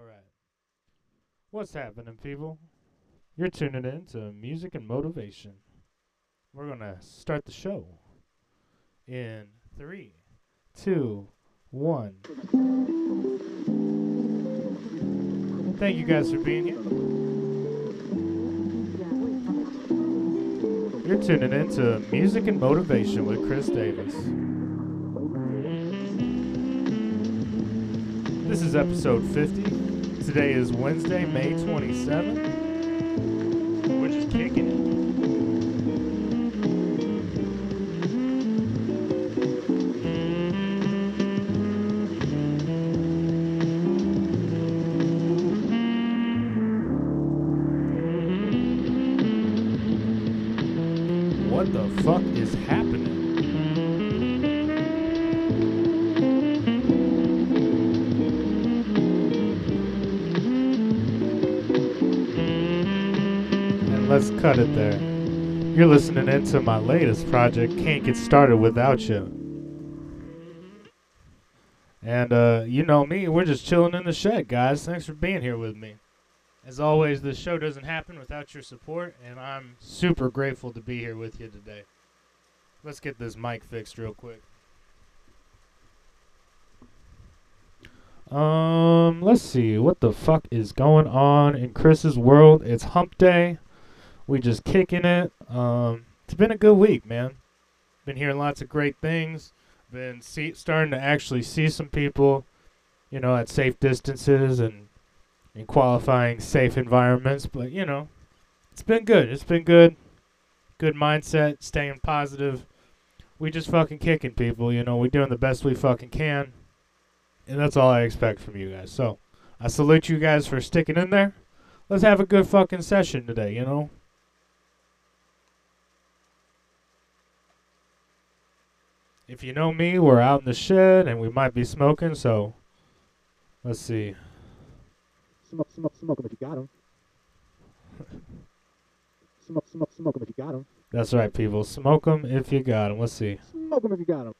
All right. What's happening, people? You're tuning in to Music and Motivation. We're going to start the show in three, two, one. Thank you guys for being here. You're tuning in to Music and Motivation with Chris Davis. This is episode 50. Today is Wednesday, May 27th. We're just kicking it. Let's cut it there. You're listening into my latest project, Can't Get Started Without You. And uh, you know me, we're just chilling in the shed, guys. Thanks for being here with me. As always, this show doesn't happen without your support, and I'm super grateful to be here with you today. Let's get this mic fixed real quick. Um, let's see. What the fuck is going on in Chris's world? It's hump day. We just kicking it. Um, it's been a good week, man. Been hearing lots of great things. Been see, starting to actually see some people, you know, at safe distances and in qualifying safe environments. But you know, it's been good. It's been good. Good mindset, staying positive. We just fucking kicking people. You know, We're doing the best we fucking can, and that's all I expect from you guys. So I salute you guys for sticking in there. Let's have a good fucking session today. You know. If you know me, we're out in the shed and we might be smoking, so let's see. Smoke, smoke, smoke 'em if you got 'em. Smoke, smoke, smoke 'em if you got them. That's right, people. Smoke them if you got them. Let's see. Smoke them if you got them.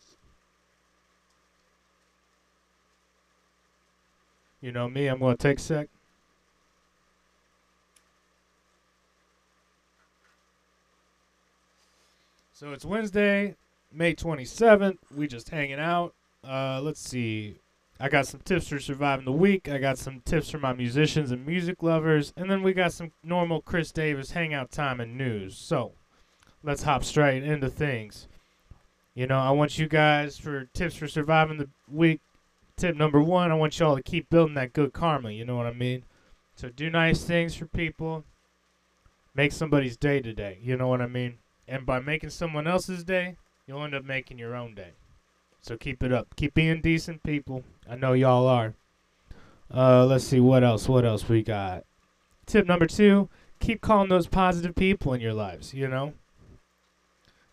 You know me, I'm going to take a sec. So it's Wednesday, May 27th. We just hanging out. Uh, let's see. I got some tips for surviving the week. I got some tips for my musicians and music lovers. And then we got some normal Chris Davis hangout time and news. So let's hop straight into things. You know, I want you guys for tips for surviving the week tip number one, I want y'all to keep building that good karma. You know what I mean? So do nice things for people. Make somebody's day today. You know what I mean? And by making someone else's day, you'll end up making your own day. So keep it up. Keep being decent people. I know y'all are. Uh, let's see what else. What else we got? Tip number two: keep calling those positive people in your lives. You know,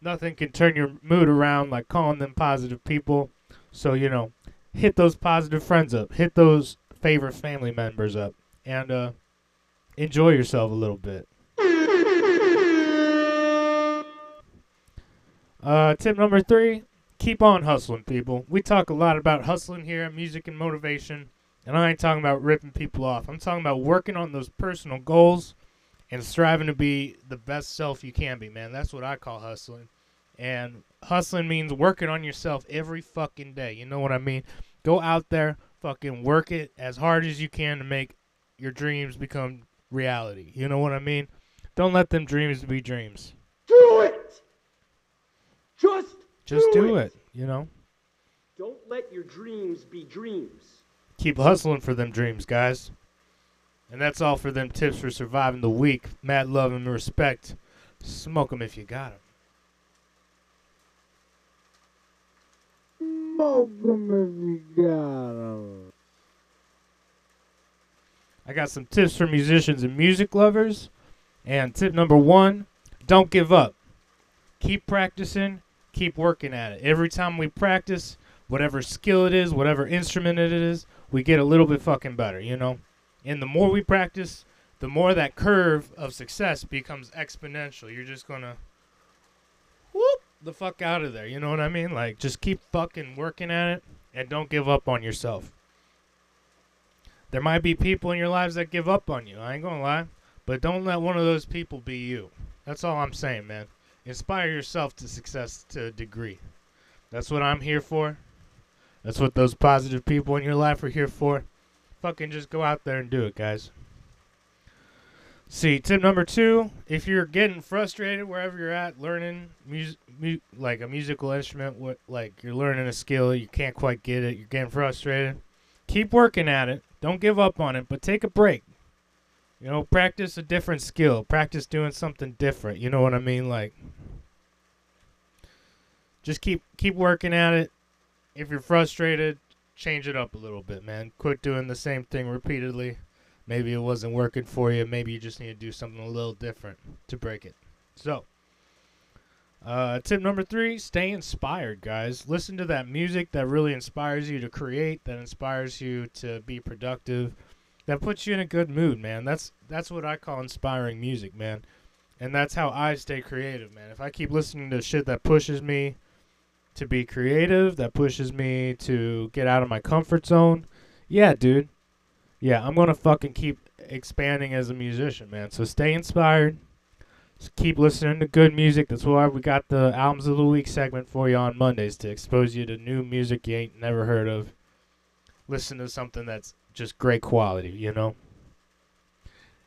nothing can turn your mood around like calling them positive people. So you know, hit those positive friends up, hit those favorite family members up, and uh, enjoy yourself a little bit. Uh, tip number three: keep on hustling, people. We talk a lot about hustling here Music and Motivation, and I ain't talking about ripping people off. I'm talking about working on those personal goals and striving to be the best self you can be, man. That's what I call hustling. And hustling means working on yourself every fucking day. You know what I mean? Go out there, fucking work it as hard as you can to make your dreams become reality. You know what I mean? Don't let them dreams be dreams. Do it! Just, Just do, do it, you know? Don't let your dreams be dreams. Keep hustling for them dreams, guys. And that's all for them tips for surviving the week. Mad love and respect. Smoke 'em if you got 'em. Smoke 'em if you got 'em. I got some tips for musicians and music lovers. And tip number one don't give up. Keep practicing, keep working at it. Every time we practice, whatever skill it is, whatever instrument it is, we get a little bit fucking better, you know? And the more we practice, the more that curve of success becomes exponential. You're just gonna whoop the fuck out of there. You know what I mean? Like, just keep fucking working at it and don't give up on yourself. There might be people in your lives that give up on you. I ain't gonna lie. But don't let one of those people be you. That's all I'm saying, man. Inspire yourself to success to a degree. That's what I'm here for. That's what those positive people in your life are here for. Fucking just go out there and do it, guys. See, tip number two: if you're getting frustrated wherever you're at, learning music, mu- like a musical instrument, what like you're learning a skill, you can't quite get it, you're getting frustrated. Keep working at it. Don't give up on it, but take a break. You know, practice a different skill. Practice doing something different. You know what I mean? Like, just keep keep working at it. If you're frustrated, change it up a little bit, man. Quit doing the same thing repeatedly. Maybe it wasn't working for you. Maybe you just need to do something a little different to break it. So, uh, tip number three: stay inspired, guys. Listen to that music that really inspires you to create, that inspires you to be productive, that puts you in a good mood, man. That's that's what I call inspiring music, man. And that's how I stay creative, man. If I keep listening to shit that pushes me to be creative, that pushes me to get out of my comfort zone, yeah, dude. Yeah, I'm gonna fucking keep expanding as a musician, man. So stay inspired. Just keep listening to good music. That's why we got the albums of the week segment for you on Mondays to expose you to new music you ain't never heard of. Listen to something that's just great quality, you know.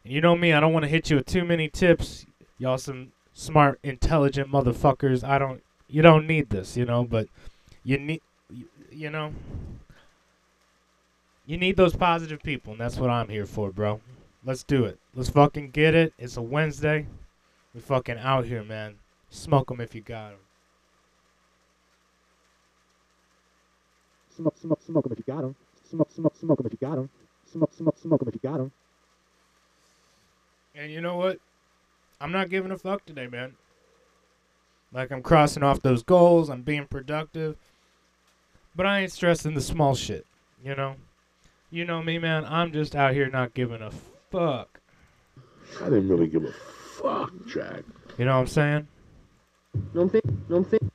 And you know me, I don't want to hit you with too many tips. Y'all some smart, intelligent motherfuckers. I don't you don't need this, you know, but you need you, know you need those positive people, and that's what I'm here for, bro. Let's do it. Let's fucking get it. It's a Wednesday. We fucking out here, man. Smoke 'em if you got 'em. Smoke, smoke, smoke 'em if you got 'em. Smoke, smoke, smoke 'em if you got 'em. Smoke, smoke, smoke 'em if you got 'em. And you know what? I'm not giving a fuck today, man. Like I'm crossing off those goals, I'm being productive. But I ain't stressing the small shit, you know? You know me, man. I'm just out here not giving a fuck. I didn't really give a fuck, Jack. You know what I'm saying? Know what I'm saying? Know what I'm saying?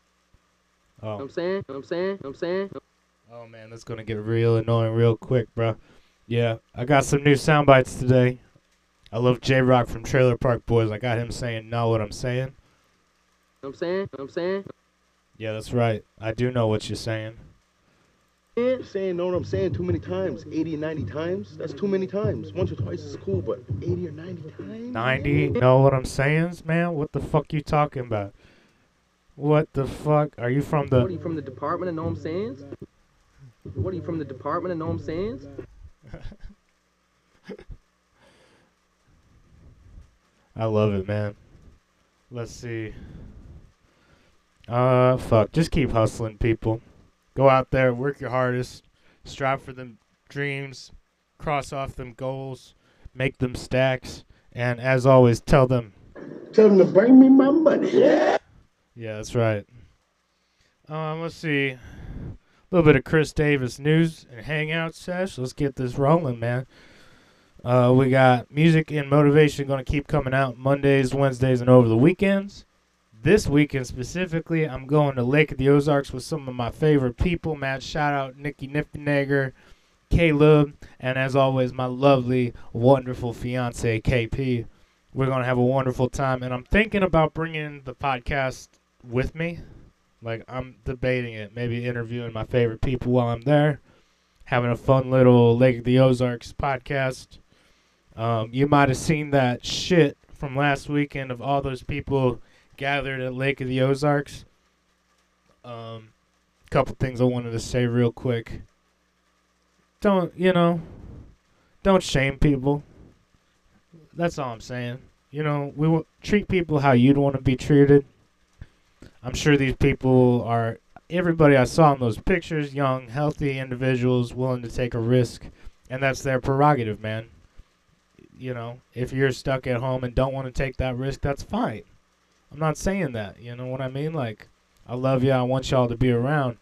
Oh, I'm saying? Know what I'm saying? I'm saying? Oh man, that's gonna get real annoying real quick, bro. Yeah, I got some new sound bites today. I love J-Roc from Trailer Park Boys. I got him saying, "Know what I'm saying?" I'm saying? I'm saying? Yeah, that's right. I do know what you're saying. You're saying know what I'm saying too many times. 80 or 90 times? That's too many times. Once or twice is cool, but 80 or 90 times? 90 know what i'm saying man what the fuck you talking about what the fuck are you from What are the you from the department of know what I'm saying? What are you from the department of know what I'm saying? i love it man let's see uh fuck just keep hustling people go out there work your hardest strive for them dreams cross off them goals make them stacks and as always tell them Tell them to bring me my money. Yeah. Yeah, that's right. Um, let's see. A little bit of Chris Davis news and hangout sesh. Let's get this rolling, man. Uh, we got music and motivation going to keep coming out Mondays, Wednesdays, and over the weekends. This weekend specifically, I'm going to Lake of the Ozarks with some of my favorite people. Matt, shout out Nikki Niffenegger, Caleb, and as always, my lovely, wonderful fiance KP. We're going to have a wonderful time, and I'm thinking about bringing the podcast with me. Like, I'm debating it, maybe interviewing my favorite people while I'm there, having a fun little Lake of the Ozarks podcast. Um, you might have seen that shit from last weekend of all those people gathered at Lake of the Ozarks. Um, couple things I wanted to say real quick. Don't you know? Don't shame people. That's all I'm saying. You know, we w- treat people how you'd want to be treated. I'm sure these people are everybody I saw in those pictures, young, healthy individuals willing to take a risk, and that's their prerogative, man. You know, if you're stuck at home and don't want to take that risk, that's fine. I'm not saying that. You know what I mean? Like, I love you. I want y'all to be around.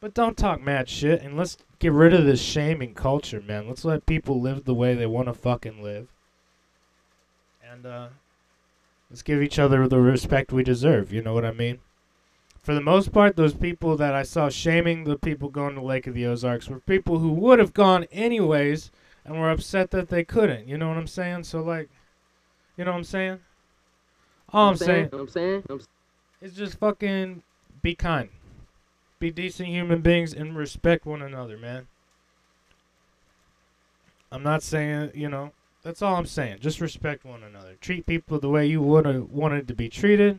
But don't talk mad shit and let's get rid of this shaming culture, man. Let's let people live the way they want to fucking live. And uh let's give each other the respect we deserve, you know what I mean? For the most part, those people that I saw shaming the people going to Lake of the Ozarks were people who would have gone anyways, and were upset that they couldn't. You know what I'm saying? So like, you know what I'm saying? All I'm saying I'm saying, I'm is just fucking be kind, be decent human beings, and respect one another, man. I'm not saying you know. That's all I'm saying. Just respect one another. Treat people the way you would have wanted to be treated,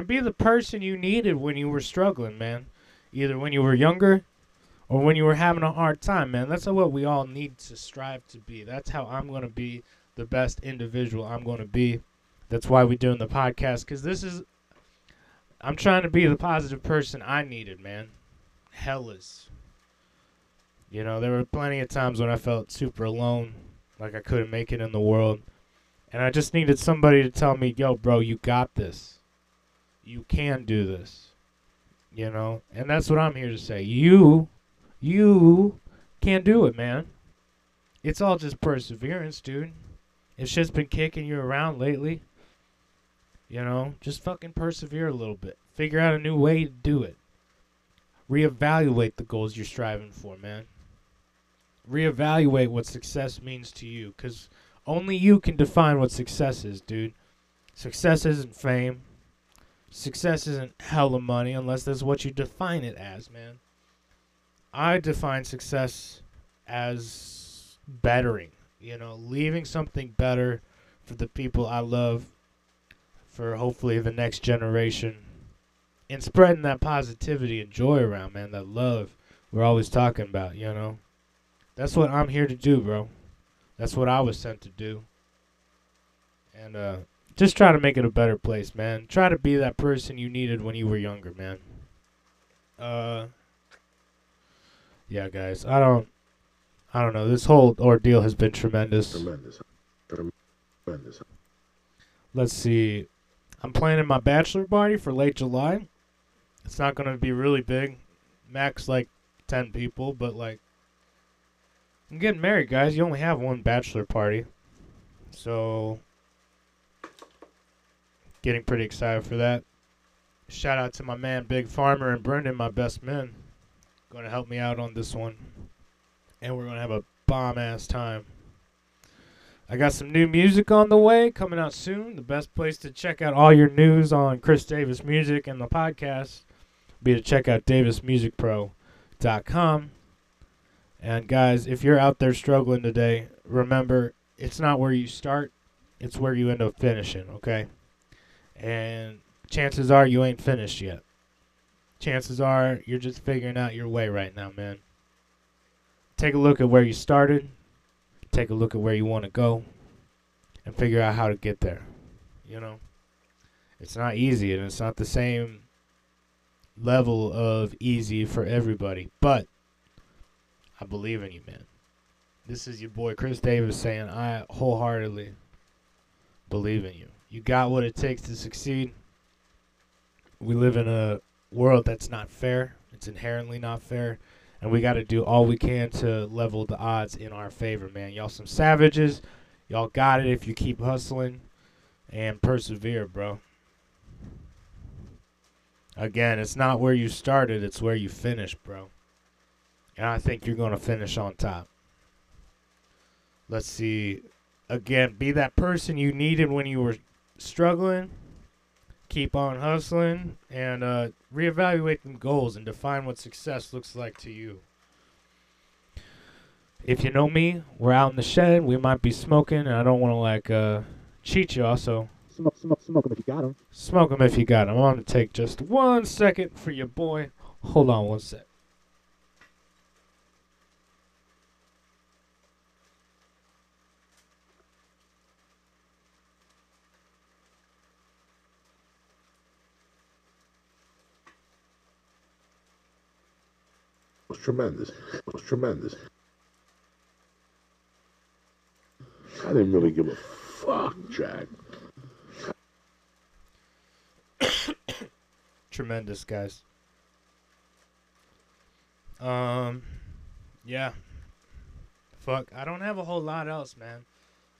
and be the person you needed when you were struggling, man. Either when you were younger or when you were having a hard time, man. That's what we all need to strive to be. That's how I'm going to be the best individual I'm going to be. That's why we're doing the podcast because this is. I'm trying to be the positive person I needed, man. Hellas. You know, there were plenty of times when I felt super alone, like I couldn't make it in the world. And I just needed somebody to tell me, yo, bro, you got this. You can do this. You know? And that's what I'm here to say. You, you can't do it, man. It's all just perseverance, dude. If shit's been kicking you around lately, you know, just fucking persevere a little bit. Figure out a new way to do it. Reevaluate the goals you're striving for, man. Reevaluate what success means to you, because only you can define what success is, dude. Success isn't fame. Success isn't hella money unless that's what you define it as, man. I define success as bettering, you know, leaving something better for the people I love, for hopefully the next generation, and spreading that positivity and joy around, man, that love we're always talking about, you know. That's what I'm here to do, bro. That's what I was sent to do. And uh just try to make it a better place, man. Try to be that person you needed when you were younger, man. Uh Yeah, guys. I don't I don't know. This whole ordeal has been tremendous. Tremendous. Tremendous. Let's see. I'm planning my bachelor party for late July. It's not going to be really big. Max like 10 people, but like I'm getting married, guys. You only have one bachelor party. So getting pretty excited for that. Shout out to my man Big Farmer and Brendan, my best men. Going to help me out on this one. And we're going to have a bomb ass time. I got some new music on the way coming out soon. The best place to check out all your news on Chris Davis Music and the podcast be to check out davismusicpro.com. And guys, if you're out there struggling today, remember it's not where you start, it's where you end up finishing, okay? And chances are you ain't finished yet. Chances are you're just figuring out your way right now, man. Take a look at where you started, take a look at where you want to go, and figure out how to get there. You know? It's not easy, and it's not the same level of easy for everybody, but I believe in you, man. This is your boy Chris Davis saying I wholeheartedly believe in you. You got what it takes to succeed. We live in a world that's not fair. It's inherently not fair. And we got to do all we can to level the odds in our favor, man. Y'all some savages. Y'all got it if you keep hustling and persevere, bro. Again, it's not where you started, it's where you finish, bro. And I think you're going to finish on top. Let's see. Again, be that person you needed when you were struggling. Keep on hustling and uh, reevaluate them goals and define what success looks like to you. If you know me, we're out in the shed. We might be smoking, and I don't want to like uh, cheat y'all. So Smoke, smoke, smoke 'em if you got 'em. smoke 'em if you got 'em. I'm gonna take just one second for your boy. Hold on one sec. Was tremendous. It was tremendous. I didn't really give a fuck, Jack. tremendous guys um yeah fuck i don't have a whole lot else man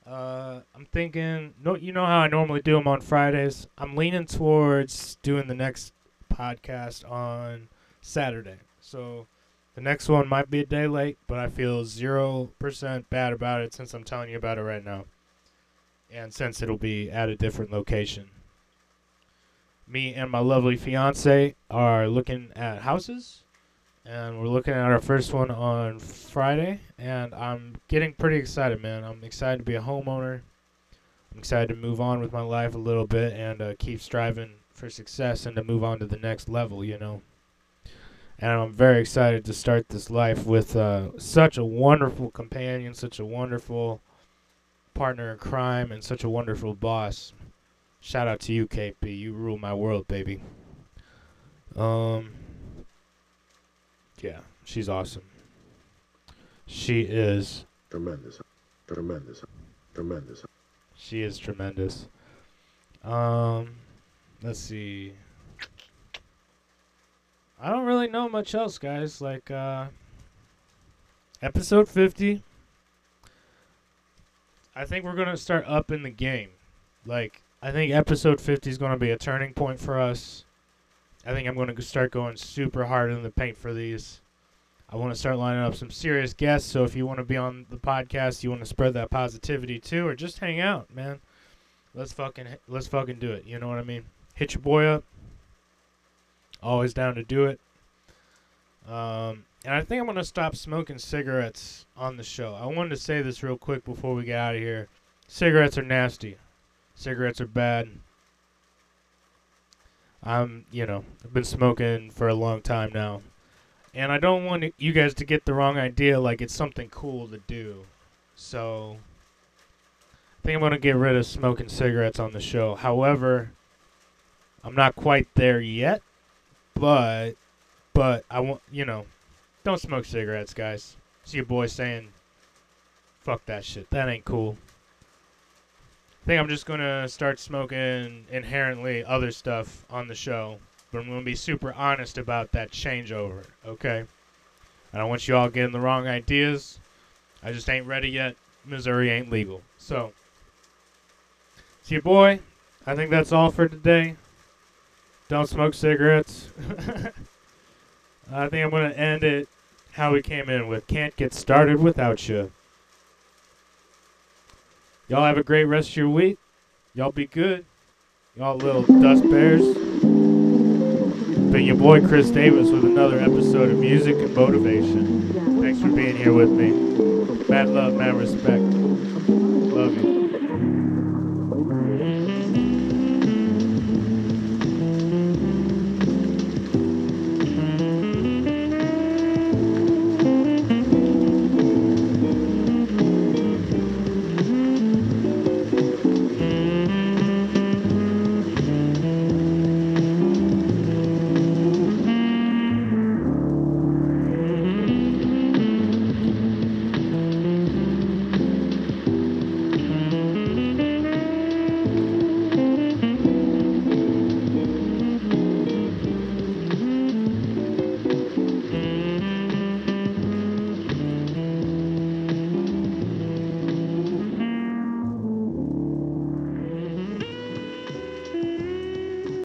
uh i'm thinking no you know how i normally do them on fridays i'm leaning towards doing the next podcast on saturday so The next one might be a day late, but I feel 0% bad about it since I'm telling you about it right now. And since it'll be at a different location. Me and my lovely fiance are looking at houses. And we're looking at our first one on Friday. And I'm getting pretty excited, man. I'm excited to be a homeowner. I'm excited to move on with my life a little bit and uh, keep striving for success and to move on to the next level, you know. And I'm very excited to start this life with uh, such a wonderful companion, such a wonderful partner in crime, and such a wonderful boss. Shout out to you, KP. You rule my world, baby. Um, yeah, she's awesome. She is Tremendous. Tremendous. Tremendous. She is tremendous. Um, let's see. I don't really know much else, guys. Like, uh, episode 50. I think we're going to start up in the game. Like, I think episode 50 is going to be a turning point for us. I think I'm going to start going super hard in the paint for these. I want to start lining up some serious guests. So if you want to be on the podcast, you want to spread that positivity too, or just hang out, man. Let's fucking let's fucking do it. You know what I mean? Hit your boy up. Always down to do it. Um, and I think I'm gonna stop smoking cigarettes on the show. I wanted to say this real quick before we get out of here. Cigarettes are nasty. Cigarettes are bad. I'm, you know, I've been smoking for a long time now. And I don't want you guys to get the wrong idea like it's something cool to do. So I think I'm going to get rid of smoking cigarettes on the show. However, I'm not quite there yet, but but I want, you know, don't smoke cigarettes, guys. See your boy saying fuck that shit. That ain't cool. I think I'm just to start smoking inherently other stuff on the show. But I'm to be super honest about that changeover, okay? I don't want you all getting the wrong ideas. I just ain't ready yet. Missouri ain't legal. So, see you, boy. I think that's all for today. Don't smoke cigarettes. I think I'm going to end it how we came in with Can't Get Started Without You. Y'all have a great rest of your week. Y'all be good. Y'all little dust bears. Been your boy Chris Davis with another episode of Music and Motivation. Thanks for being here with me. Mad love, mad respect. Love you.